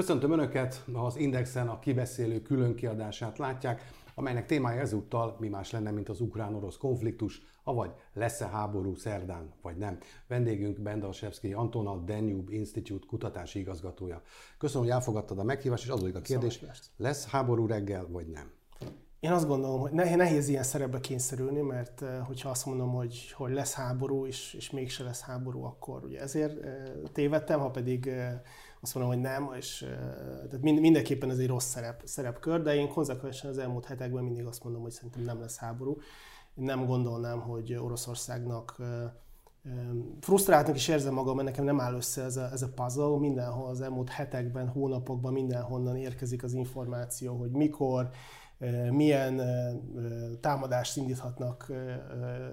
Köszöntöm Önöket, az Indexen a kibeszélő különkiadását látják, amelynek témája ezúttal mi más lenne, mint az ukrán-orosz konfliktus, avagy lesz-e háború szerdán, vagy nem. Vendégünk Bendalsevszki Anton, a Danube Institute kutatási igazgatója. Köszönöm, hogy elfogadtad a meghívást, és adódik a kérdés, lesz háború reggel, vagy nem? Én azt gondolom, hogy nehéz ilyen szerepbe kényszerülni, mert eh, hogyha azt mondom, hogy, hogy lesz háború, és, és mégse lesz háború, akkor ugye ezért eh, tévedtem, ha pedig eh, azt mondom, hogy nem, és tehát mindenképpen ez egy rossz szerep, szerepkör, de én konzekvensen az elmúlt hetekben mindig azt mondom, hogy szerintem nem lesz háború. Én nem gondolnám, hogy Oroszországnak frusztráltnak is érzem magam, mert nekem nem áll össze ez a, ez a puzzle. Mindenhol az elmúlt hetekben, hónapokban mindenhonnan érkezik az információ, hogy mikor, milyen támadást indíthatnak,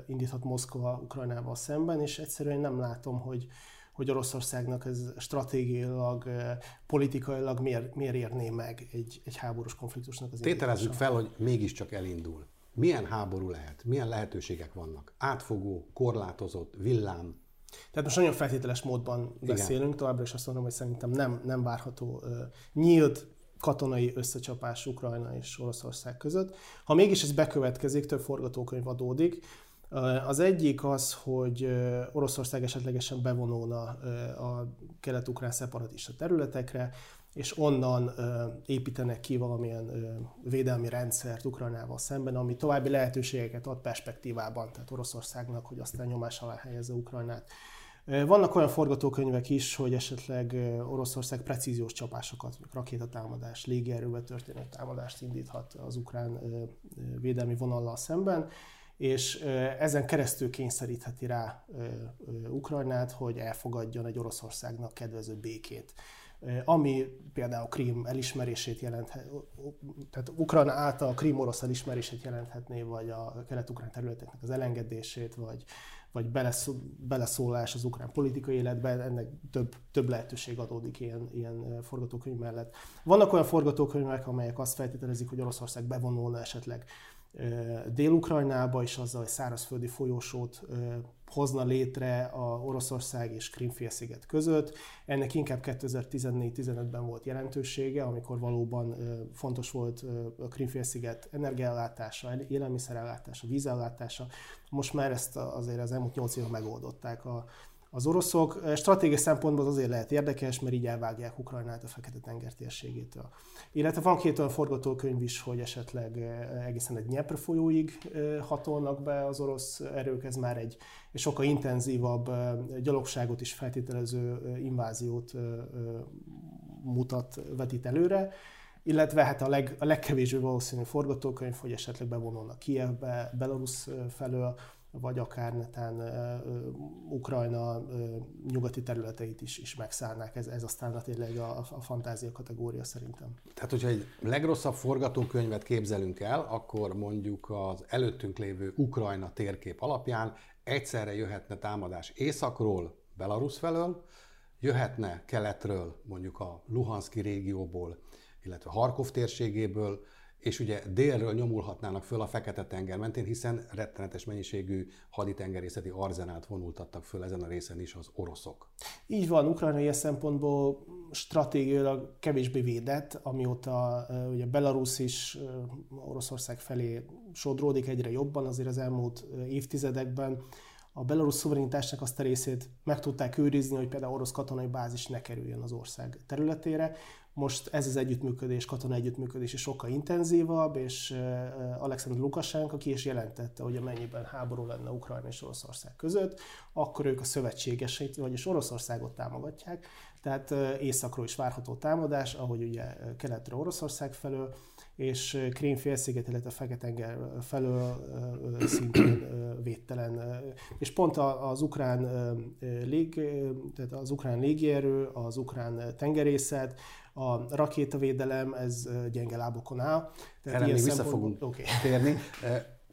indíthat Moszkva Ukrajnával szemben, és egyszerűen nem látom, hogy, hogy Oroszországnak ez stratégiailag, politikailag miért, miért érné meg egy, egy háborús konfliktusnak az Tételezzük fel, hogy mégiscsak elindul. Milyen háború lehet? Milyen lehetőségek vannak? Átfogó, korlátozott, villám? Tehát most nagyon feltételes módban beszélünk, Igen. továbbra is azt mondom, hogy szerintem nem, nem várható uh, nyílt katonai összecsapás Ukrajna és Oroszország között. Ha mégis ez bekövetkezik, több forgatókönyv adódik. Az egyik az, hogy Oroszország esetlegesen bevonulna a kelet-ukrán szeparatista területekre, és onnan építenek ki valamilyen védelmi rendszert Ukrajnával szemben, ami további lehetőségeket ad perspektívában, tehát Oroszországnak, hogy aztán nyomás alá helyezze Ukrajnát. Vannak olyan forgatókönyvek is, hogy esetleg Oroszország precíziós csapásokat, rakétatámadás, légierővel történő támadást indíthat az ukrán védelmi vonallal szemben, és ezen keresztül kényszerítheti rá Ukrajnát, hogy elfogadjon egy Oroszországnak kedvező békét ami például Krím elismerését jelenthet, tehát Ukrajna által Krím orosz elismerését jelenthetné, vagy a kelet-ukrán területeknek az elengedését, vagy, vagy beleszólás az ukrán politikai életbe, ennek több, több lehetőség adódik ilyen, ilyen forgatókönyv mellett. Vannak olyan forgatókönyvek, amelyek azt feltételezik, hogy Oroszország bevonulna esetleg Dél-Ukrajnába, és azzal egy szárazföldi folyósót hozna létre a Oroszország és Krimfélsziget között. Ennek inkább 2014-15-ben volt jelentősége, amikor valóban fontos volt a Krimfélsziget energiállátása, élelmiszerellátása, vízellátása. Most már ezt azért az elmúlt 8 évben megoldották a az oroszok. Stratégiai szempontból az azért lehet érdekes, mert így elvágják Ukrajnát a Fekete-tenger térségétől. Illetve van két olyan forgatókönyv is, hogy esetleg egészen egy Dnyepr folyóig hatolnak be az orosz erők, ez már egy sokkal intenzívabb gyalogságot is feltételező inváziót mutat, vetít előre illetve hát a, leg, a legkevésbé valószínű forgatókönyv, hogy esetleg bevonulnak Kievbe, Belarus felől, vagy akár netán Ukrajna nyugati területeit is, is megszállnák. Ez, ez aztán tényleg a, a fantázia kategória szerintem. Tehát, hogyha egy legrosszabb forgatókönyvet képzelünk el, akkor mondjuk az előttünk lévő Ukrajna térkép alapján egyszerre jöhetne támadás északról, Belarus felől, jöhetne keletről, mondjuk a Luhanszki régióból, illetve Harkov térségéből, és ugye délről nyomulhatnának föl a Fekete-tenger mentén, hiszen rettenetes mennyiségű haditengerészeti arzenált vonultattak föl ezen a részen is az oroszok. Így van, Ukrajna ilyen szempontból stratégiailag kevésbé védett, amióta ugye Belarus is Oroszország felé sodródik egyre jobban, azért az elmúlt évtizedekben a belarusz szuverenitásnak azt a részét meg tudták őrizni, hogy például orosz katonai bázis ne kerüljön az ország területére. Most ez az együttműködés, katona együttműködés is sokkal intenzívabb, és Alexander Lukashenko aki is jelentette, hogy amennyiben háború lenne Ukrajna és Oroszország között, akkor ők a szövetségeseit, vagyis Oroszországot támogatják, tehát északról is várható támadás, ahogy ugye keletre Oroszország felől, és Krím félsziget, illetve Fekete-tenger felől szintén védtelen. És pont az ukrán, lég, tehát az ukrán légierő, az ukrán tengerészet, a rakétavédelem, ez gyenge lábokon áll. Tehát Erre még vissza fogunk okay. térni.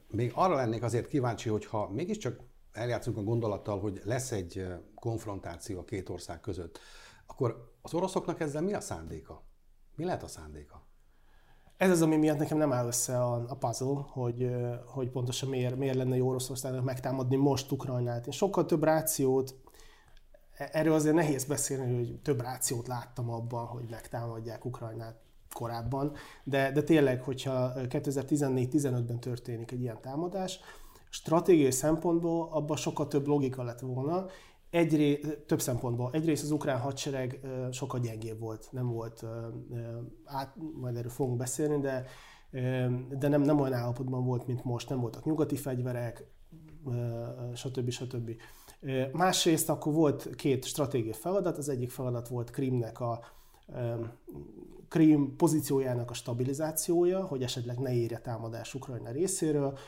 Még arra lennék azért kíváncsi, hogyha mégiscsak eljátszunk a gondolattal, hogy lesz egy konfrontáció a két ország között, akkor az oroszoknak ezzel mi a szándéka? Mi lehet a szándéka? Ez az, ami miatt nekem nem áll össze a, a puzzle, hogy, hogy pontosan miért, miért lenne jó Oroszországnak megtámadni most Ukrajnát. Én sokkal több rációt, erről azért nehéz beszélni, hogy több rációt láttam abban, hogy megtámadják Ukrajnát korábban, de, de tényleg, hogyha 2014-15-ben történik egy ilyen támadás, stratégiai szempontból abban sokkal több logika lett volna, Egyré, több szempontból. Egyrészt az ukrán hadsereg sokkal gyengébb volt, nem volt, át, majd erről fogunk beszélni, de, de nem, nem olyan állapotban volt, mint most, nem voltak nyugati fegyverek, stb. stb. Másrészt akkor volt két stratégiai feladat, az egyik feladat volt Krimnek a Krim pozíciójának a stabilizációja, hogy esetleg ne érje támadás Ukrajna részéről,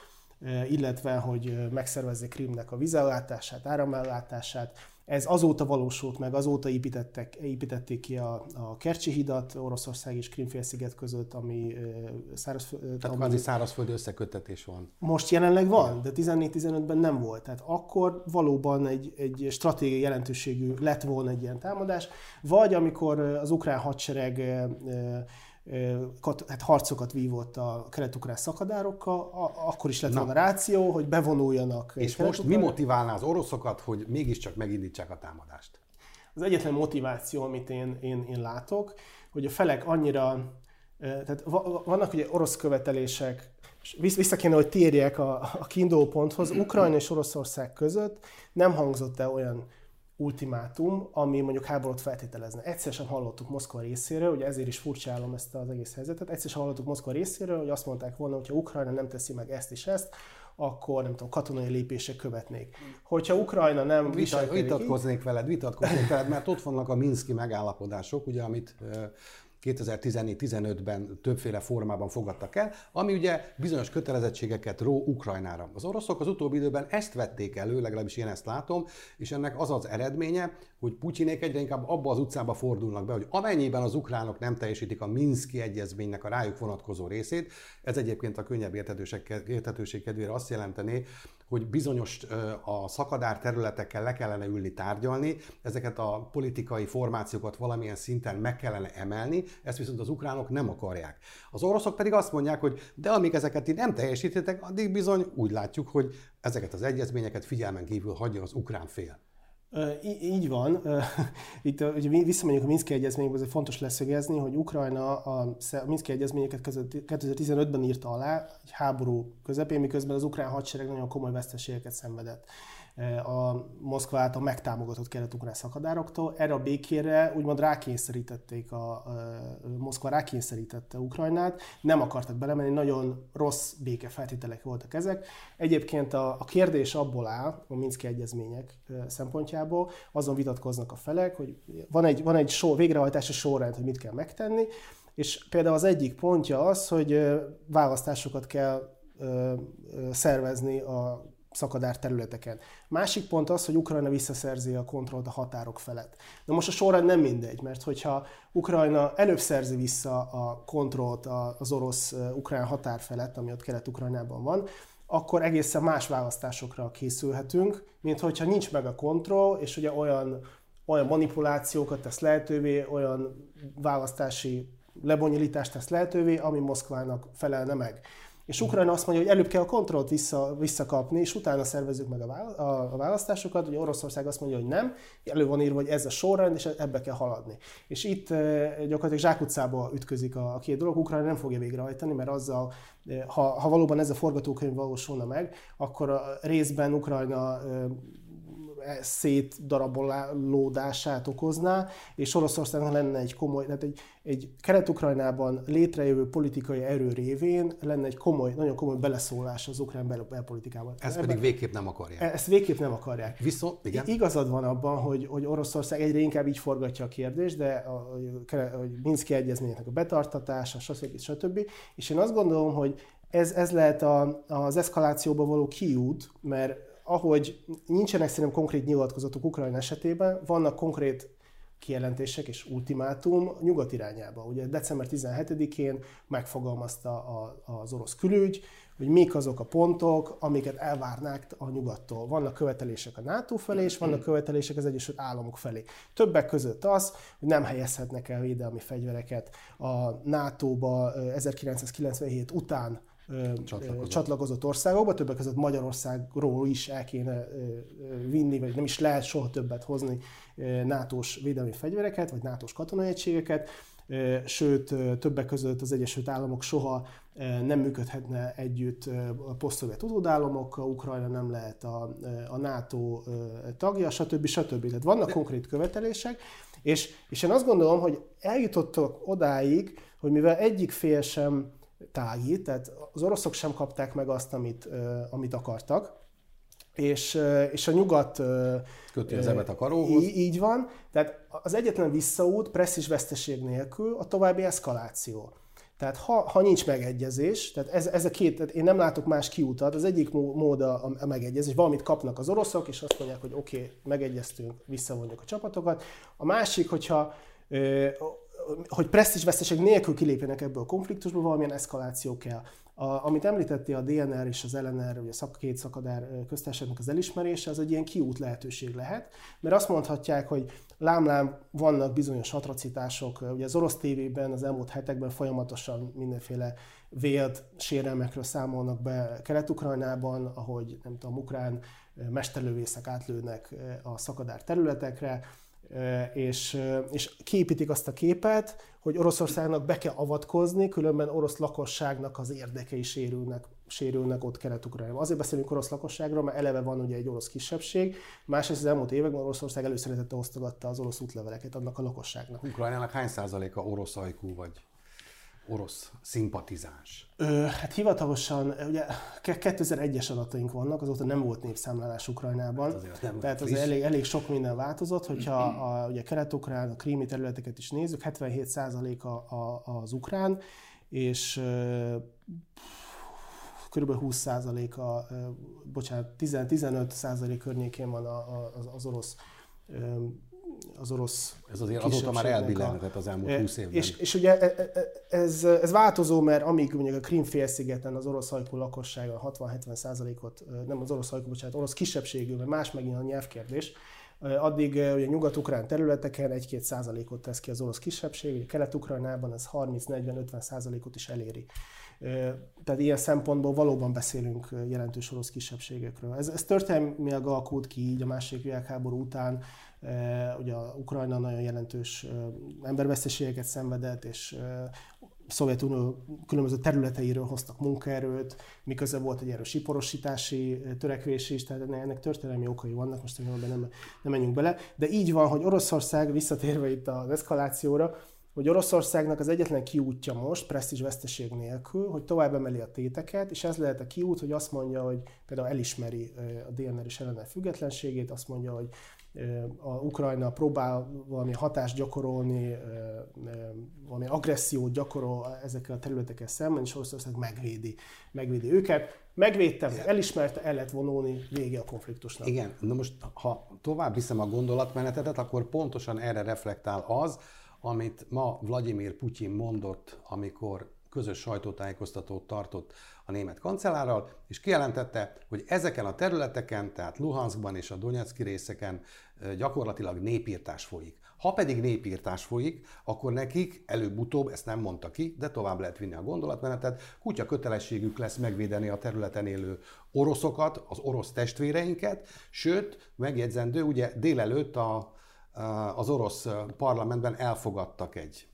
illetve hogy megszervezzék Krimnek a vízellátását, áramellátását. Ez azóta valósult meg, azóta építettek, építették ki a, a Kercsi hidat Oroszország és Krimfélsziget között, ami szárazföldi... Tehát ami, szárazföldi összeköttetés van. Most jelenleg van, de 14-15-ben nem volt. Tehát akkor valóban egy, egy stratégiai jelentőségű lett volna egy ilyen támadás, vagy amikor az ukrán hadsereg hát harcokat vívott a kelet-ukrán szakadárokkal, akkor is lett volna ráció, hogy bevonuljanak. És most mi motiválná az oroszokat, hogy mégiscsak megindítsák a támadást? Az egyetlen motiváció, amit én, én, én látok, hogy a felek annyira, tehát vannak ugye orosz követelések, vissza kéne, hogy térjek a, a kiinduló ponthoz, Ukrajna és Oroszország között nem hangzott el olyan ultimátum, ami mondjuk háborút feltételezne. Egyszer sem hallottuk Moszkva részéről, ugye ezért is furcsálom ezt az egész helyzetet, egyszer sem hallottuk Moszkva részéről, hogy azt mondták volna, hogy ha Ukrajna nem teszi meg ezt és ezt, akkor nem tudom, katonai lépések követnék. Hogyha Ukrajna nem... Vitatkoznék veled, vitatkoznék veled, mert ott vannak a Minszki megállapodások, ugye, amit 2014-15-ben többféle formában fogadtak el, ami ugye bizonyos kötelezettségeket ró Ukrajnára. Az oroszok az utóbbi időben ezt vették elő, legalábbis én ezt látom, és ennek az az eredménye, hogy Putyinék egyre inkább abba az utcába fordulnak be, hogy amennyiben az ukránok nem teljesítik a Minszki egyezménynek a rájuk vonatkozó részét, ez egyébként a könnyebb értetőség kedvére azt jelenteni, hogy bizonyos a szakadár területekkel le kellene ülni tárgyalni, ezeket a politikai formációkat valamilyen szinten meg kellene emelni, ezt viszont az ukránok nem akarják. Az oroszok pedig azt mondják, hogy de amíg ezeket ti nem teljesítitek, addig bizony úgy látjuk, hogy ezeket az egyezményeket figyelmen kívül hagyja az ukrán fél. Így van. Itt ugye visszamegyünk a Minszki egyezménybe, ez fontos leszögezni, hogy Ukrajna a Minszki egyezményeket 2015-ben írta alá, egy háború közepén, miközben az ukrán hadsereg nagyon komoly veszteségeket szenvedett a Moszkva által megtámogatott kelet-ukrán szakadároktól. Erre a békére úgymond rákényszerítették, a, a Moszkva rákényszerítette Ukrajnát, nem akartak belemenni, nagyon rossz békefeltételek voltak ezek. Egyébként a, a kérdés abból áll, a Minszki egyezmények szempontjából, azon vitatkoznak a felek, hogy van egy, van egy sor, végrehajtási sorrend, hogy mit kell megtenni, és például az egyik pontja az, hogy választásokat kell szervezni a szakadár területeken. Másik pont az, hogy Ukrajna visszaszerzi a kontrollt a határok felett. Na most a sorrend nem mindegy, mert hogyha Ukrajna előbb szerzi vissza a kontrollt az orosz-ukrán határ felett, ami ott Kelet-Ukrajnában van, akkor egészen más választásokra készülhetünk, mint hogyha nincs meg a kontroll, és ugye olyan, olyan manipulációkat tesz lehetővé, olyan választási lebonyolítást tesz lehetővé, ami Moszkvának felelne meg. És Ukrajna azt mondja, hogy előbb kell a kontrollt vissza, visszakapni, és utána szervezzük meg a, választásokat. Ugye Oroszország azt mondja, hogy nem, elő van írva, hogy ez a sorrend, és ebbe kell haladni. És itt eh, gyakorlatilag zsákutcába ütközik a, két dolog. Ukrajna nem fogja végrehajtani, mert azzal, eh, ha, ha valóban ez a forgatókönyv valósulna meg, akkor a részben Ukrajna eh, szétdarabolódását okozná, és Oroszországnak lenne egy komoly, tehát egy, egy Kelet-Ukrajnában létrejövő politikai erő révén lenne egy komoly, nagyon komoly beleszólás az ukrán bel- belpolitikában. Ezt Ebben, pedig végképp nem akarják. E- ezt végképp nem akarják. Viszont, igen. Igazad van abban, hogy, hogy Oroszország egyre inkább így forgatja a kérdést, de a, a, a Minszki egyezménynek a betartatása, stb. stb. És én azt gondolom, hogy ez, ez lehet a, az eszkalációba való kiút, mert ahogy nincsenek szerintem konkrét nyilatkozatok Ukrajna esetében, vannak konkrét kijelentések és ultimátum nyugat irányába. Ugye december 17-én megfogalmazta az orosz külügy, hogy mik azok a pontok, amiket elvárnák a nyugattól. Vannak követelések a NATO felé, és vannak követelések az Egyesült Államok felé. Többek között az, hogy nem helyezhetnek el védelmi fegyvereket a NATO-ba 1997 után csatlakozott. csatlakozott országokba, többek között Magyarországról is el kéne vinni, vagy nem is lehet soha többet hozni NATO-s védelmi fegyvereket, vagy NATO-s katonai egységeket, sőt, többek között az Egyesült Államok soha nem működhetne együtt posztszovjet utódállamokkal, Ukrajna nem lehet a, a NATO tagja, stb. stb. Tehát vannak De... konkrét követelések, és, és én azt gondolom, hogy eljutottak odáig, hogy mivel egyik fél sem tágít, tehát az oroszok sem kapták meg azt, amit, amit akartak, és, és a nyugat... Köti az ebet a karóhoz. Így, így van. Tehát az egyetlen visszaút presszis veszteség nélkül a további eszkaláció. Tehát ha, ha nincs megegyezés, tehát ez, ez a két, tehát én nem látok más kiutat, az egyik mód a, a megegyezés, valamit kapnak az oroszok, és azt mondják, hogy oké, okay, megegyeztünk, visszavonjuk a csapatokat. A másik, hogyha hogy presztis veszteség nélkül kilépjenek ebből a konfliktusból, valamilyen eszkaláció kell. A, amit említettél, a DNR és az LNR, ugye a két szakadár köztársaságnak az elismerése, az egy ilyen kiút lehetőség lehet, mert azt mondhatják, hogy lámlám vannak bizonyos atrocitások, ugye az orosz tévében az elmúlt hetekben folyamatosan mindenféle vélt sérelmekről számolnak be Kelet-Ukrajnában, ahogy nem tudom, ukrán mesterlövészek átlőnek a szakadár területekre, és, és kiépítik azt a képet, hogy Oroszországnak be kell avatkozni, különben orosz lakosságnak az érdekei sérülnek, sérülnek ott Kelet-Ukrajnában. Azért beszélünk orosz lakosságról, mert eleve van ugye egy orosz kisebbség, másrészt az elmúlt években Oroszország előszeretette osztogatta az orosz útleveleket annak a lakosságnak. Ukrajnának hány százaléka orosz ajkú vagy? Orosz szimpatizáns? Ö, hát hivatalosan, ugye 2001-es adataink vannak, azóta nem volt népszámlálás Ukrajnában, hát azért nem tehát azért elég, elég sok minden változott, hogyha a, ugye kelet-ukrán, a krími területeket is nézzük, 77% a, a, az ukrán, és kb. 20% a, bocsánat, 10-15% környékén van a, a, az orosz az orosz Ez azért azóta már elbillenhetett az elmúlt 20 évben. És, és ugye e, e, e, ez, ez változó, mert amíg mondjuk a Krim félszigeten az orosz hajkú lakossága 60-70 százalékot, nem az orosz hajkú, bocsánat, orosz kisebbségű, mert más megint a nyelvkérdés, addig ugye nyugat-ukrán területeken 1-2 százalékot tesz ki az orosz kisebbség, ugye kelet-ukrajnában ez 30-40-50 százalékot is eléri. Tehát ilyen szempontból valóban beszélünk jelentős orosz kisebbségekről. Ez, ez történelmileg alakult ki így a második világháború után, Ugye a Ukrajna nagyon jelentős emberveszteségeket szenvedett, és Szovjetunió különböző területeiről hoztak munkaerőt, miközben volt egy erős iparosítási törekvés is, tehát ennek történelmi okai vannak, most nem, nem menjünk bele. De így van, hogy Oroszország, visszatérve itt az eszkalációra, hogy Oroszországnak az egyetlen kiútja most, presztízs veszteség nélkül, hogy tovább emeli a téteket, és ez lehet a kiút, hogy azt mondja, hogy például elismeri a DNR és LNR függetlenségét, azt mondja, hogy a Ukrajna próbál valami hatást gyakorolni, valami agressziót gyakorol ezekkel a területekkel szemben, és Oroszország megvédi, megvédi őket. Megvédtem, elismerte, el lehet vonulni, vége a konfliktusnak. Igen, na most ha tovább viszem a gondolatmenetetet, akkor pontosan erre reflektál az, amit ma Vladimir Putyin mondott, amikor közös sajtótájékoztatót tartott a német kancellárral, és kijelentette, hogy ezeken a területeken, tehát Luhanskban és a Donetszki részeken gyakorlatilag népírtás folyik. Ha pedig népírtás folyik, akkor nekik előbb-utóbb, ezt nem mondta ki, de tovább lehet vinni a gondolatmenetet, kutya kötelességük lesz megvédeni a területen élő oroszokat, az orosz testvéreinket, sőt, megjegyzendő, ugye délelőtt a, az orosz parlamentben elfogadtak egy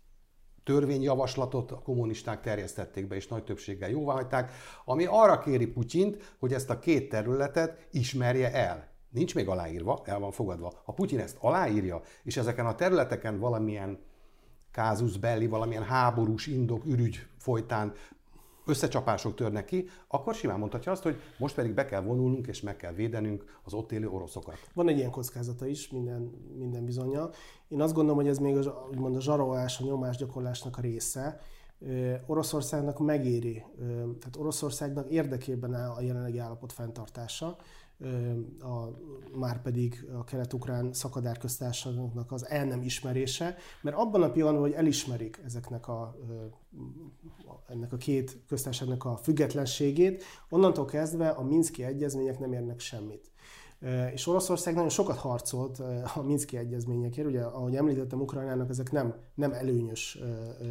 törvényjavaslatot a kommunisták terjesztették be, és nagy többséggel jóváhagyták, ami arra kéri Putyint, hogy ezt a két területet ismerje el. nincs még aláírva, el van fogadva. Ha Putyin ezt aláírja, és ezeken a területeken valamilyen kázus belli, valamilyen háborús indok, ürügy folytán összecsapások törnek ki, akkor simán mondhatja azt, hogy most pedig be kell vonulnunk és meg kell védenünk az ott élő oroszokat. Van egy ilyen kockázata is, minden, minden bizonyal. Én azt gondolom, hogy ez még az, úgymond a zsarolás, a nyomásgyakorlásnak a része. Oroszországnak megéri, tehát Oroszországnak érdekében áll a jelenlegi állapot fenntartása a, már pedig a kelet-ukrán szakadárköztársaságnak az el nem ismerése, mert abban a pillanatban, hogy elismerik ezeknek a, ennek a két köztársaságnak a függetlenségét, onnantól kezdve a Minszki egyezmények nem érnek semmit. És Oroszország nagyon sokat harcolt a Minszki egyezményekért, ugye ahogy említettem, Ukrajnának ezek nem, nem előnyös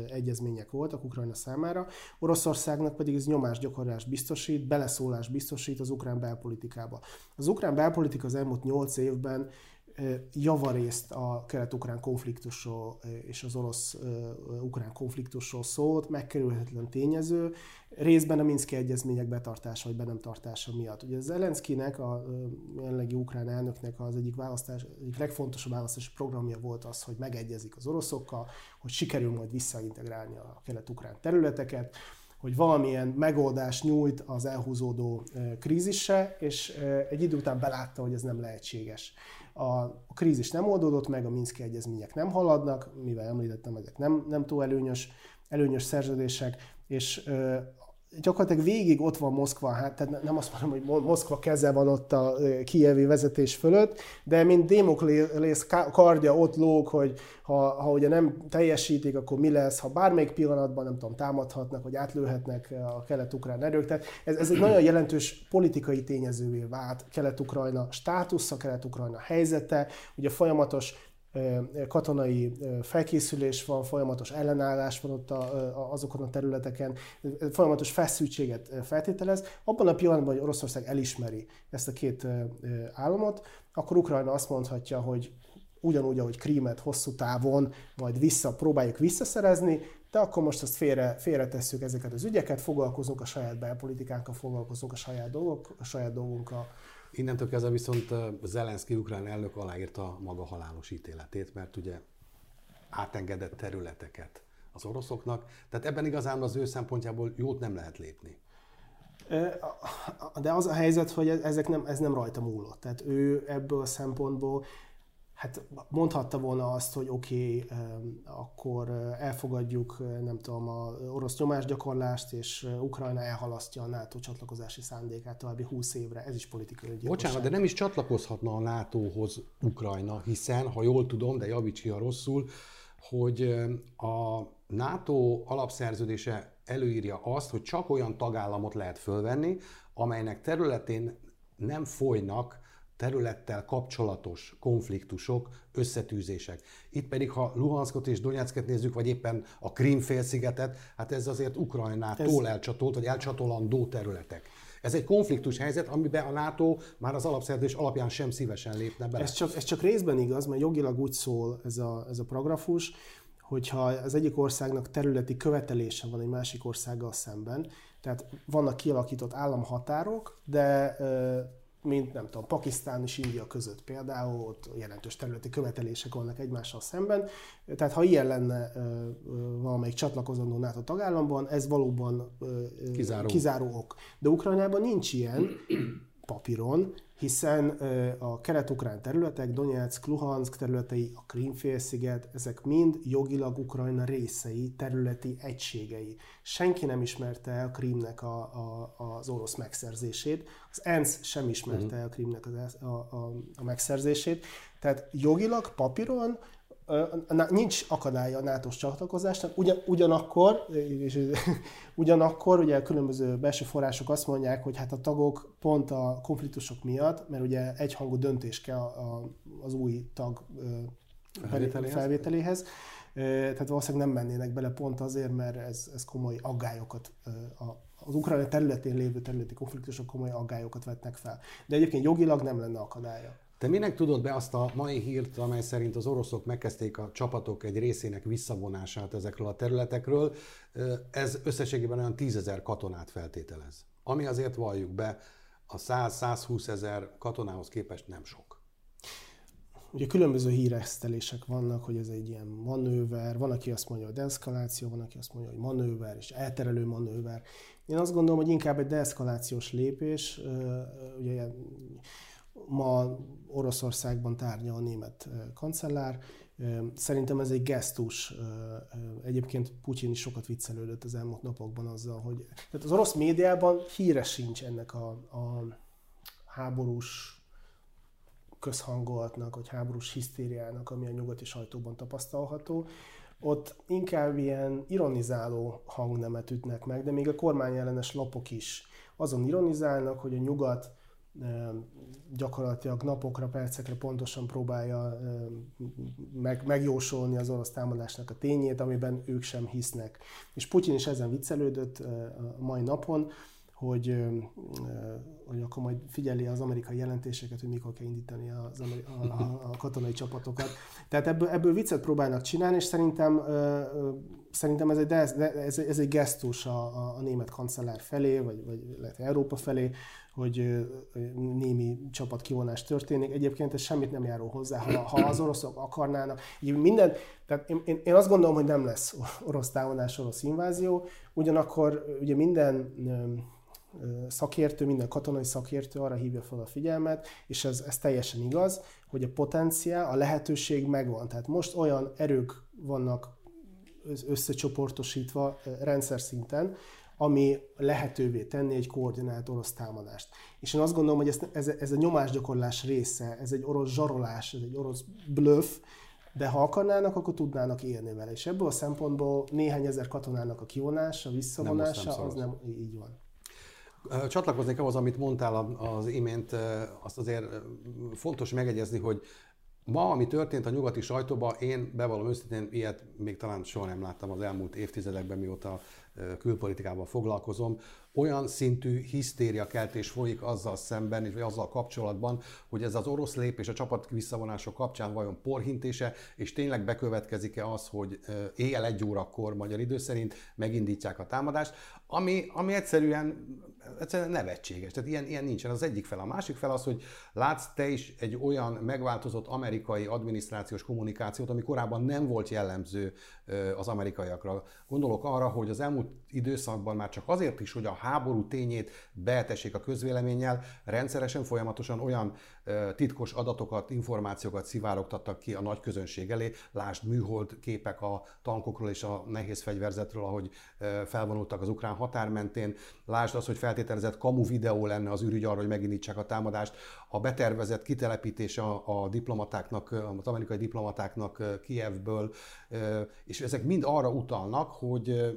egyezmények voltak Ukrajna számára, Oroszországnak pedig ez nyomásgyakorlás biztosít, beleszólás biztosít az ukrán belpolitikába. Az ukrán belpolitika az elmúlt nyolc évben javarészt a kelet-ukrán konfliktusról és az orosz-ukrán konfliktusról szólt, megkerülhetetlen tényező, részben a Minszki egyezmények betartása vagy be nem tartása miatt. Ugye Zelenszkinek, a jelenlegi ukrán elnöknek az egyik, választás, egyik legfontosabb választási programja volt az, hogy megegyezik az oroszokkal, hogy sikerül majd visszaintegrálni a kelet-ukrán területeket, hogy valamilyen megoldást nyújt az elhúzódó krízisre, és egy idő után belátta, hogy ez nem lehetséges. A, krízis nem oldódott meg, a Minszki egyezmények nem haladnak, mivel említettem, ezek nem, nem túl előnyös, előnyös szerződések, és gyakorlatilag végig ott van Moszkva, hát tehát nem azt mondom, hogy Moszkva keze van ott a kievi vezetés fölött, de mint Démoklész kardja ott lóg, hogy ha, ha ugye nem teljesítik, akkor mi lesz, ha bármelyik pillanatban nem tudom, támadhatnak, vagy átlőhetnek a kelet-ukrán erők. Tehát ez, ez egy nagyon jelentős politikai tényezővé vált Kelet-Ukrajna státusza, Kelet-Ukrajna helyzete, ugye folyamatos katonai felkészülés van, folyamatos ellenállás van ott a, a, azokon a területeken, folyamatos feszültséget feltételez. Abban a pillanatban, hogy Oroszország elismeri ezt a két államot, akkor Ukrajna azt mondhatja, hogy ugyanúgy, ahogy Krímet hosszú távon majd vissza, próbáljuk visszaszerezni, de akkor most azt félre, félretesszük ezeket az ügyeket, foglalkozunk a saját belpolitikánkkal, foglalkozunk a saját, dolgok, a saját dolgunkkal, Innentől kezdve viszont Zelenszky ukrán elnök aláírta maga halálos ítéletét, mert ugye átengedett területeket az oroszoknak, tehát ebben igazán az ő szempontjából jót nem lehet lépni. De az a helyzet, hogy ezek nem, ez nem rajta múlott. Tehát ő ebből a szempontból hát mondhatta volna azt, hogy oké, okay, akkor elfogadjuk, nem tudom, a orosz nyomásgyakorlást, és Ukrajna elhalasztja a NATO csatlakozási szándékát további 20 évre. Ez is politikai gyilkosság. Bocsánat, de nem is csatlakozhatna a NATO-hoz Ukrajna, hiszen, ha jól tudom, de javíts ki, ha rosszul, hogy a NATO alapszerződése előírja azt, hogy csak olyan tagállamot lehet fölvenni, amelynek területén nem folynak területtel kapcsolatos konfliktusok, összetűzések. Itt pedig, ha Luhanskot és Donetsket nézzük, vagy éppen a Krím-félszigetet, hát ez azért Ukrajnától ez... elcsatolt, vagy elcsatolandó területek. Ez egy konfliktus helyzet, amiben a NATO már az alapszerződés alapján sem szívesen lépne bele. Ez csak, ez csak részben igaz, mert jogilag úgy szól ez a, ez a paragrafus, hogyha az egyik országnak területi követelése van egy másik országgal szemben, tehát vannak kialakított államhatárok, de mint nem tudom, Pakisztán és India között például, ott jelentős területi követelések vannak egymással szemben. Tehát ha ilyen lenne valamelyik csatlakozandó NATO tagállamban, ez valóban kizáró. kizáró ok. De Ukrajnában nincs ilyen papíron, hiszen a kelet-ukrán területek, Donetsk, Luhansk területei, a Krímfélsziget, ezek mind jogilag Ukrajna részei, területi egységei. Senki nem ismerte el a Krímnek a, a, az orosz megszerzését, az ENSZ sem ismerte el a Krímnek a, a, a megszerzését, tehát jogilag, papíron nincs akadálya a NATO-s csatlakozásnak, ugyan, ugyanakkor, és, ugyanakkor ugye különböző belső források azt mondják, hogy hát a tagok pont a konfliktusok miatt, mert ugye egyhangú döntés kell a, az új tag felvételéhez, felvételéhez tehát valószínűleg nem mennének bele pont azért, mert ez, ez komoly aggályokat, az Ukrajna területén lévő területi konfliktusok komoly aggályokat vetnek fel. De egyébként jogilag nem lenne akadálya. Te minek tudod be azt a mai hírt, amely szerint az oroszok megkezdték a csapatok egy részének visszavonását ezekről a területekről? Ez összességében olyan tízezer katonát feltételez. Ami azért valljuk be, a 100-120 ezer katonához képest nem sok. Ugye különböző híresztelések vannak, hogy ez egy ilyen manőver, van, aki azt mondja, hogy deeszkaláció, van, aki azt mondja, hogy manőver és elterelő manőver. Én azt gondolom, hogy inkább egy deeszkalációs lépés, ugye ma Oroszországban tárgyal a német kancellár, Szerintem ez egy gesztus. Egyébként Putyin is sokat viccelődött az elmúlt napokban azzal, hogy tehát az orosz médiában híre sincs ennek a, a háborús közhangolatnak, vagy háborús hisztériának, ami a nyugati sajtóban tapasztalható. Ott inkább ilyen ironizáló hangnemet ütnek meg, de még a kormányellenes lapok is azon ironizálnak, hogy a nyugat gyakorlatilag napokra, percekre pontosan próbálja meg, megjósolni az orosz támadásnak a tényét, amiben ők sem hisznek. És Putyin is ezen viccelődött a mai napon, hogy, hogy akkor majd figyeli az amerikai jelentéseket, hogy mikor kell indítani az a, a, a katonai csapatokat. Tehát ebből, ebből viccet próbálnak csinálni, és szerintem, szerintem ez, egy, de ez, ez egy gesztus a, a, a német kancellár felé, vagy, vagy lehet Európa felé, hogy némi csapatkivonás történik. Egyébként ez semmit nem járó hozzá, ha, ha az oroszok akarnának. Minden, tehát én, én, én azt gondolom, hogy nem lesz orosz támadás, orosz invázió, ugyanakkor ugye minden szakértő, minden katonai szakértő arra hívja fel a figyelmet, és ez, ez teljesen igaz, hogy a potenciál, a lehetőség megvan. Tehát most olyan erők vannak összecsoportosítva rendszer szinten, ami lehetővé tenni egy koordinált orosz támadást. És én azt gondolom, hogy ez, ez, ez a nyomásgyakorlás része, ez egy orosz zsarolás, ez egy orosz bluff, de ha akarnának, akkor tudnának élni vele. És ebből a szempontból néhány ezer katonának a kivonása, visszavonása, nem az nem így van. Csatlakoznék ahhoz, amit mondtál az imént, azt azért fontos megegyezni, hogy Ma, ami történt a nyugati sajtóban, én bevallom őszintén, ilyet még talán soha nem láttam az elmúlt évtizedekben, mióta külpolitikával foglalkozom, olyan szintű hisztériakeltés folyik azzal szemben, vagy azzal kapcsolatban, hogy ez az orosz lépés a csapat visszavonások kapcsán vajon porhintése, és tényleg bekövetkezik-e az, hogy éjjel egy órakor magyar idő szerint megindítják a támadást, ami, ami egyszerűen, egyszerűen nevetséges. Tehát ilyen, ilyen nincsen. Az egyik fel. A másik fel az, hogy látsz te is egy olyan megváltozott amerikai adminisztrációs kommunikációt, ami korábban nem volt jellemző az amerikaiakra. Gondolok arra, hogy az elmúlt időszakban már csak azért is, hogy a háború tényét beetessék a közvéleménnyel, rendszeresen, folyamatosan olyan titkos adatokat, információkat szivárogtattak ki a nagy közönség elé. Lásd műhold képek a tankokról és a nehéz fegyverzetről, ahogy felvonultak az ukrán határ mentén. Lásd az, hogy feltételezett kamu videó lenne az ürügy arra, hogy megindítsák a támadást. A betervezett kitelepítés a, a diplomatáknak, az amerikai diplomatáknak Kievből, és ezek mind arra utalnak, hogy,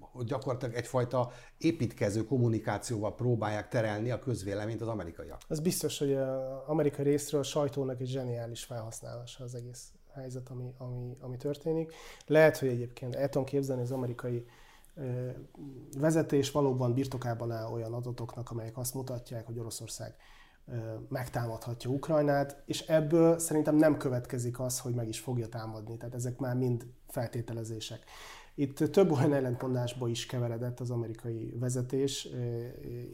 hogy gyakorlatilag egyfajta építkező kommunikációval próbálják terelni a közvéleményt az amerikaiak. Az biztos, hogy az amerikai részről a sajtónak egy zseniális felhasználása az egész helyzet, ami, ami, ami történik. Lehet, hogy egyébként el tudom képzelni az amerikai vezetés valóban birtokában áll olyan adatoknak, amelyek azt mutatják, hogy Oroszország megtámadhatja Ukrajnát, és ebből szerintem nem következik az, hogy meg is fogja támadni. Tehát ezek már mind feltételezések. Itt több olyan ellentmondásba is keveredett az amerikai vezetés,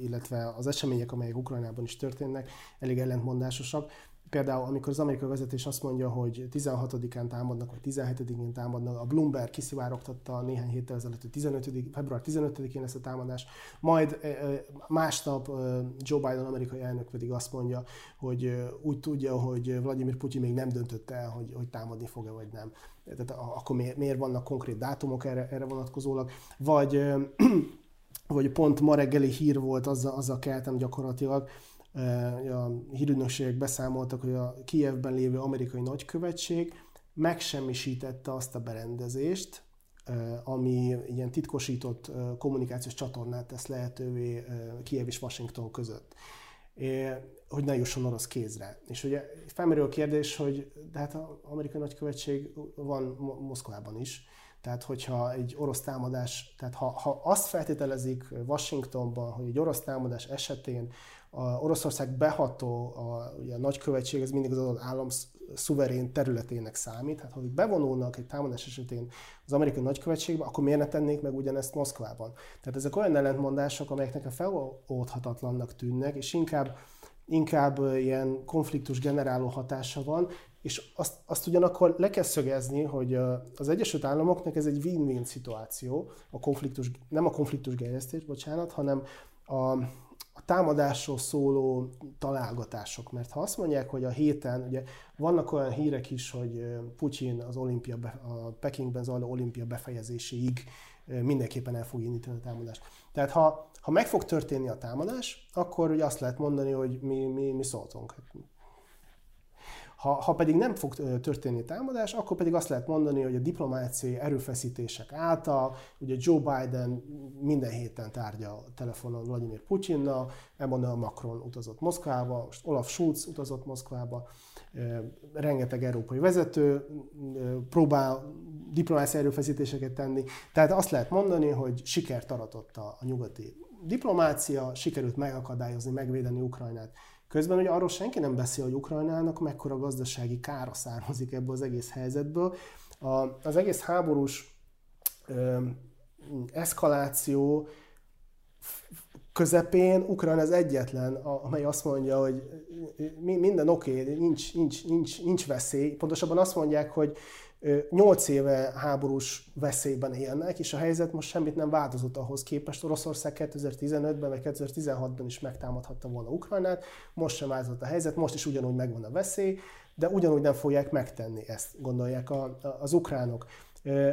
illetve az események, amelyek Ukrajnában is történnek, elég ellentmondásosak. Például, amikor az amerikai vezetés azt mondja, hogy 16-án támadnak, vagy 17-én támadnak, a Bloomberg kiszivárogtatta néhány héttel ezelőtt, hogy 15. február 15-én lesz a támadás, majd másnap Joe Biden amerikai elnök pedig azt mondja, hogy úgy tudja, hogy Vladimir Putyin még nem döntött el, hogy, hogy támadni fog-e vagy nem. Tehát akkor miért, miért vannak konkrét dátumok erre, erre vonatkozólag? Vagy, vagy pont ma reggeli hír volt, azzal, azzal keltem gyakorlatilag, a hírügynökségek beszámoltak, hogy a Kijevben lévő amerikai nagykövetség megsemmisítette azt a berendezést, ami ilyen titkosított kommunikációs csatornát tesz lehetővé Kiev és Washington között, hogy ne jusson orosz kézre. És ugye felmerül a kérdés, hogy de hát az amerikai nagykövetség van Moszkvában is, Tehát, hogyha egy orosz támadás, tehát ha, ha azt feltételezik Washingtonban, hogy egy orosz támadás esetén a Oroszország beható, a, ugye a nagykövetség, ez mindig az adott állam szuverén területének számít. Hát ha bevonulnak egy támadás esetén az amerikai nagykövetségbe, akkor miért ne tennék meg ugyanezt Moszkvában? Tehát ezek olyan ellentmondások, amelyeknek a feloldhatatlannak tűnnek, és inkább inkább ilyen konfliktus generáló hatása van, és azt, azt ugyanakkor le kell szögezni, hogy az Egyesült Államoknak ez egy win-win szituáció, a konfliktus, nem a konfliktus gerjesztés, bocsánat, hanem a támadásról szóló találgatások. Mert ha azt mondják, hogy a héten, ugye vannak olyan hírek is, hogy Putyin az olimpia, a Pekingben zajló olimpia befejezéséig mindenképpen el fog indítani a támadást. Tehát ha, ha meg fog történni a támadás, akkor ugye azt lehet mondani, hogy mi, mi, mi szóltunk. Ha, ha pedig nem fog történni támadás, akkor pedig azt lehet mondani, hogy a diplomáciai erőfeszítések által, ugye Joe Biden minden héten tárgya a telefonon Vladimir Putyinnal, Emmanuel Macron utazott Moszkvába, most Olaf Schulz utazott Moszkvába, rengeteg európai vezető próbál diplomáciai erőfeszítéseket tenni. Tehát azt lehet mondani, hogy sikert aratott a, a nyugati diplomácia, sikerült megakadályozni, megvédeni Ukrajnát. Közben ugye arról senki nem beszél, hogy Ukrajnának mekkora gazdasági kára származik ebből az egész helyzetből. A, az egész háborús ö, eszkaláció közepén Ukrán az egyetlen, amely azt mondja, hogy minden oké, okay, nincs, nincs, nincs, nincs veszély. Pontosabban azt mondják, hogy 8 éve háborús veszélyben élnek, és a helyzet most semmit nem változott ahhoz képest. Oroszország 2015-ben vagy 2016-ban is megtámadhatta volna Ukrajnát, most sem változott a helyzet, most is ugyanúgy megvan a veszély, de ugyanúgy nem fogják megtenni ezt, gondolják a, a, az ukránok.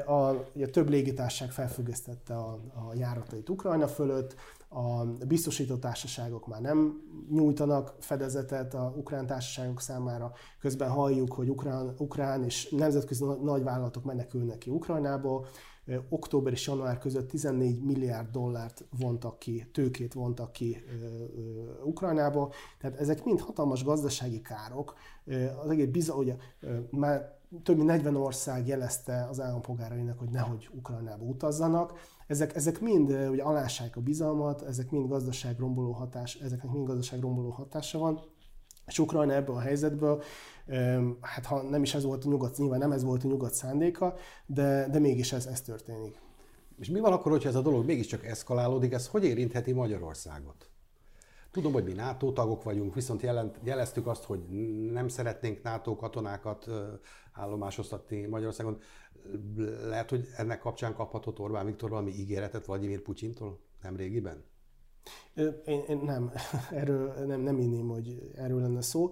A, a több légitárság felfüggesztette a, a járatait Ukrajna fölött, a biztosító társaságok már nem nyújtanak fedezetet a ukrán társaságok számára. Közben halljuk, hogy ukrán, ukrán és nemzetközi nagyvállalatok menekülnek ki Ukrajnából. Október és január között 14 milliárd dollárt vontak ki, tőkét vontak ki Ukrajnából. Tehát ezek mind hatalmas gazdasági károk. Az egész bizony, ugye, már több mint 40 ország jelezte az állampolgárainak, hogy nehogy Ukrajnába utazzanak. Ezek, ezek mind ugye, alássák a bizalmat, ezek mind gazdaságromboló hatás, ezeknek mind gazdaságromboló hatása van. És Ukrajna ebből a helyzetből, hát ha nem is ez volt a nyugat, nyilván nem ez volt a nyugat szándéka, de, de mégis ez, ez történik. És mi van akkor, hogyha ez a dolog mégiscsak eszkalálódik, ez hogy érintheti Magyarországot? Tudom, hogy mi NATO tagok vagyunk, viszont jelent, jeleztük azt, hogy nem szeretnénk NATO katonákat állomásoztatni Magyarországon. Lehet, hogy ennek kapcsán kaphatott Orbán Viktor valami ígéretet Vladimir Putyintól nem régiben? Én, én nem, erről nem, nem inném, hogy erről lenne szó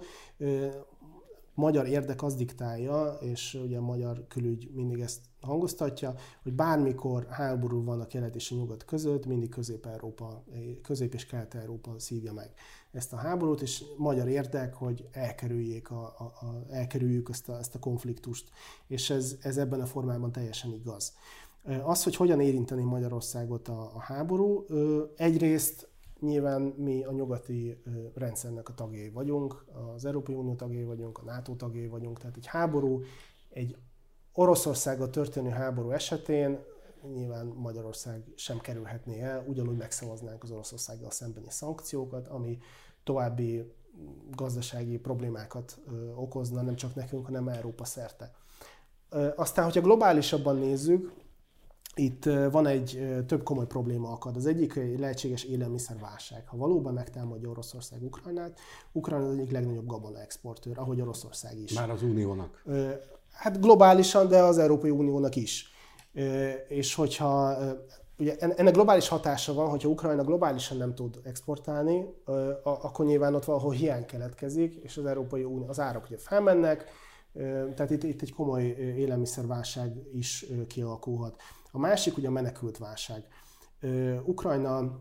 magyar érdek az diktálja, és ugye a magyar külügy mindig ezt hangoztatja, hogy bármikor háború van a kelet és a nyugat között, mindig Közép-Európa, Közép- és Kelet-Európa szívja meg ezt a háborút, és magyar érdek, hogy elkerüljék a, a, a, elkerüljük ezt a, ezt a konfliktust. És ez, ez ebben a formában teljesen igaz. Az, hogy hogyan érinteni Magyarországot a, a háború, egyrészt Nyilván mi a nyugati rendszernek a tagjai vagyunk, az Európai Unió tagjai vagyunk, a NATO tagjai vagyunk, tehát egy háború, egy Oroszországgal történő háború esetén nyilván Magyarország sem kerülhetné el, ugyanúgy megszavaznánk az Oroszországgal szembeni szankciókat, ami további gazdasági problémákat okozna nem csak nekünk, hanem Európa szerte. Aztán, hogyha globálisabban nézzük, itt van egy több komoly probléma akad. Az egyik egy lehetséges élelmiszerválság. Ha valóban megtámadja Oroszország Ukrajnát, Ukrajna az egyik legnagyobb gabona exportőr, ahogy Oroszország is. Már az Uniónak? Hát globálisan, de az Európai Uniónak is. És hogyha ugye ennek globális hatása van, hogyha Ukrajna globálisan nem tud exportálni, akkor nyilván ott valahol hiány keletkezik, és az Európai Unió, az árak ugye felmennek, tehát itt, itt egy komoly élelmiszerválság is kialakulhat. A másik ugye a menekült válság. Ukrajna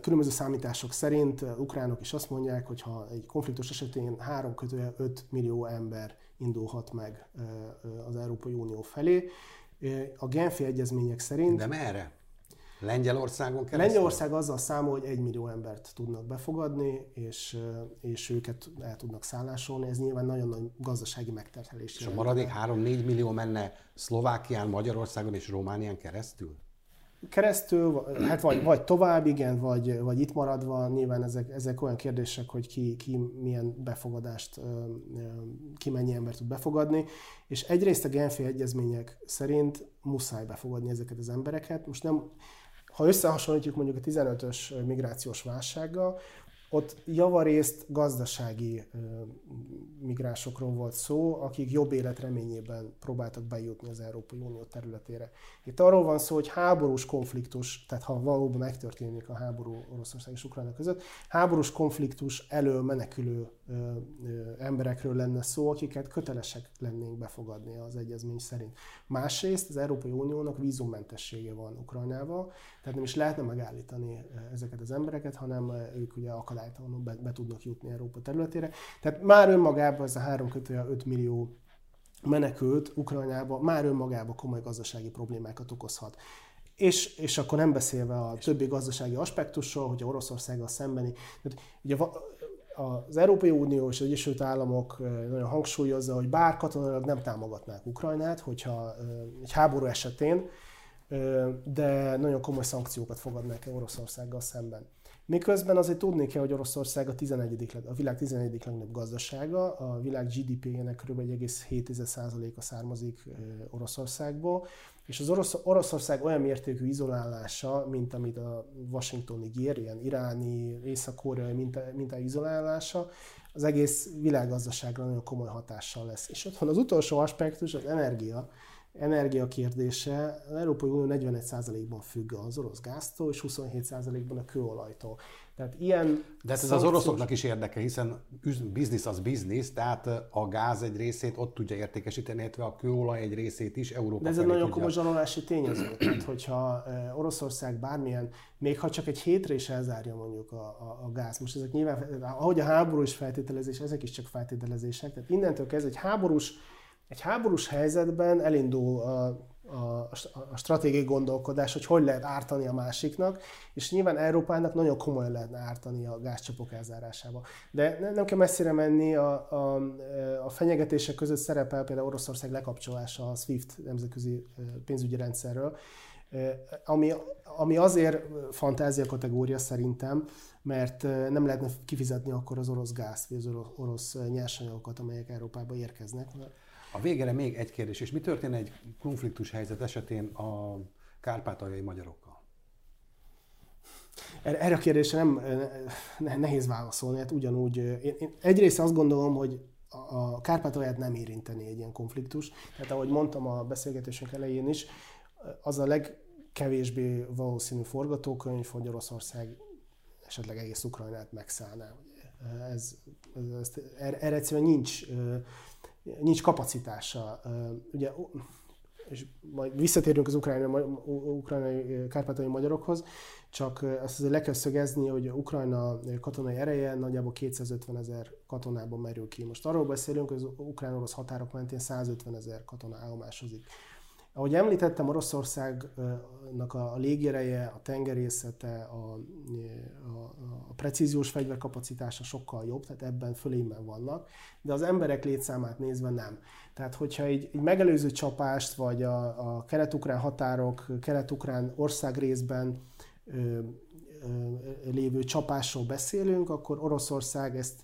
különböző számítások szerint ukránok is azt mondják, hogy ha egy konfliktus esetén 3 5 millió ember indulhat meg az Európai Unió felé. A Genfi egyezmények szerint... De merre? Lengyelországon keresztül? Lengyelország azzal számol, hogy egy millió embert tudnak befogadni, és, és őket el tudnak szállásolni. Ez nyilván nagyon nagy gazdasági megterhelés. És a maradék 3-4 millió menne Szlovákián, Magyarországon és Románián keresztül? keresztül, hát vagy, vagy tovább, igen, vagy, vagy itt maradva, nyilván ezek, ezek olyan kérdések, hogy ki, ki milyen befogadást, ki mennyi ember tud befogadni, és egyrészt a Genfi egyezmények szerint muszáj befogadni ezeket az embereket. Most nem, ha összehasonlítjuk mondjuk a 15-ös migrációs válsággal, ott javarészt gazdasági migránsokról volt szó, akik jobb élet reményében próbáltak bejutni az Európai Unió területére. Itt arról van szó, hogy háborús konfliktus, tehát ha valóban megtörténik a háború Oroszország és Ukrajna között, háborús konfliktus elől menekülő emberekről lenne szó, akiket kötelesek lennénk befogadni az egyezmény szerint. Másrészt az Európai Uniónak vízummentessége van Ukrajnával, tehát nem is lehetne megállítani ezeket az embereket, hanem ők ugye akadálytalanul be, be tudnak jutni Európa területére. Tehát már önmagában ez a három kötője 5 millió menekült Ukrajnába már önmagában komoly gazdasági problémákat okozhat. És, és akkor nem beszélve a többi gazdasági aspektusról, hogy a Oroszországgal szembeni. Tehát ugye az Európai Unió és az Egyesült Államok nagyon hangsúlyozza, hogy bár katonailag nem támogatnák Ukrajnát, hogyha egy háború esetén, de nagyon komoly szankciókat fogadnák el Oroszországgal szemben. Miközben azért tudni kell, hogy Oroszország a, 11. a világ 11. legnagyobb gazdasága, a világ GDP-jének kb. 1,7%-a származik Oroszországból, és az Orosz, Oroszország olyan mértékű izolálása, mint amit a Washingtoni ígér, ilyen iráni, észak-koreai minta, minta izolálása, az egész világgazdaságra nagyon komoly hatással lesz. És ott van az utolsó aspektus, az energia, energia kérdése, az Európai Unió 41%-ban függ az orosz gáztól, és 27%-ban a kőolajtól. Tehát ilyen De hát ez az oroszoknak is érdeke, hiszen biznisz az biznisz, tehát a gáz egy részét ott tudja értékesíteni, illetve a kőolaj egy részét is Európa De ez egy nagyon komoly zsarolási tényező. Tehát, hogyha Oroszország bármilyen, még ha csak egy hétre is elzárja mondjuk a, a, a gáz, most ezek nyilván, ahogy a háború is feltételezés, ezek is csak feltételezések, tehát innentől kezdve egy háborús egy háborús helyzetben elindul a, a, a stratégiai gondolkodás, hogy hogy lehet ártani a másiknak, és nyilván Európának nagyon komolyan lehetne ártani a gázcsapok elzárásába. De nem, nem kell messzire menni, a, a, a fenyegetések között szerepel például Oroszország lekapcsolása a SWIFT nemzetközi pénzügyi rendszerről, ami, ami azért fantázia kategória szerintem, mert nem lehetne kifizetni akkor az orosz gázt, vagy az orosz nyersanyagokat, amelyek Európába érkeznek. A végére még egy kérdés, és mi történik egy konfliktus helyzet esetén a kárpátaljai magyarokkal? Erre a kérdésre nem nehéz válaszolni, hát ugyanúgy. Én, én egyrészt azt gondolom, hogy a Kárpátalját nem érinteni egy ilyen konfliktus. Tehát ahogy mondtam a beszélgetésünk elején is, az a legkevésbé valószínű forgatókönyv, hogy Oroszország esetleg egész Ukrajnát megszállná. Ez, ez, ez, erre egyszerűen nincs nincs kapacitása. Ugye, és majd visszatérünk az ukrajnai, ukrajnai kárpátai magyarokhoz, csak azt azért le kell szögezni, hogy Ukrajna katonai ereje nagyjából 250 ezer katonában merül ki. Most arról beszélünk, hogy az ukrán-orosz határok mentén 150 ezer katona állomásozik. Ahogy említettem, Oroszországnak a, légiereje, a tengerészete, a, a, a precíziós fegyverkapacitása sokkal jobb, tehát ebben fölényben vannak, de az emberek létszámát nézve nem. Tehát, hogyha egy, egy megelőző csapást, vagy a, a kelet-ukrán határok, kelet-ukrán országrészben ö, ö, lévő csapásról beszélünk, akkor Oroszország ezt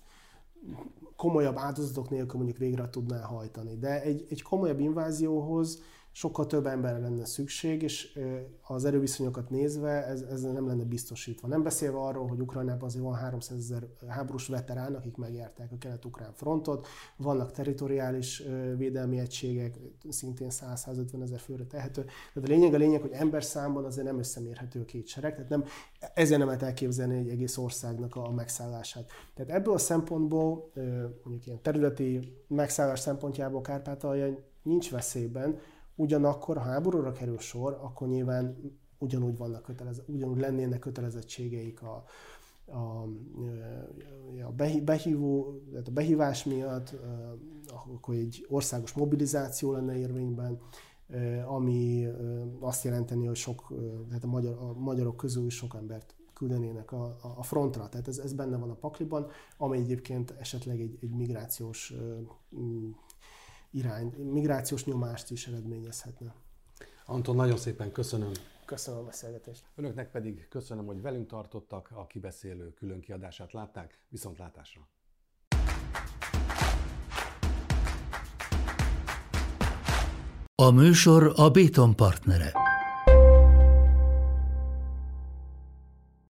komolyabb áldozatok nélkül mondjuk végre tudná hajtani. De egy, egy komolyabb invázióhoz sokkal több emberre lenne szükség, és az erőviszonyokat nézve ez, ez nem lenne biztosítva. Nem beszélve arról, hogy Ukrajnában azért van 300 ezer háborús veterán, akik megjárták a kelet-ukrán frontot, vannak territoriális védelmi egységek, szintén 100-150 ezer főre tehető. Tehát a lényeg a lényeg, hogy ember számban azért nem összemérhető a két sereg, tehát nem, ezért nem lehet elképzelni egy egész országnak a megszállását. Tehát ebből a szempontból, mondjuk ilyen területi megszállás szempontjából Kárpátalja nincs veszélyben, Ugyanakkor, ha háborúra kerül sor, akkor nyilván ugyanúgy, vannak kötelez, ugyanúgy lennének kötelezettségeik a, a, a behívó, a behívás miatt, akkor egy országos mobilizáció lenne érvényben, ami azt jelenteni, hogy sok, tehát a, magyar, a magyarok közül sok embert küldenének a, a frontra. Tehát ez, ez benne van a pakliban, ami egyébként esetleg egy, egy migrációs irány, migrációs nyomást is eredményezhetne. Anton, nagyon szépen köszönöm. Köszönöm a beszélgetést. Önöknek pedig köszönöm, hogy velünk tartottak, a kibeszélő külön kiadását látták. Viszontlátásra! A műsor a Béton partnere.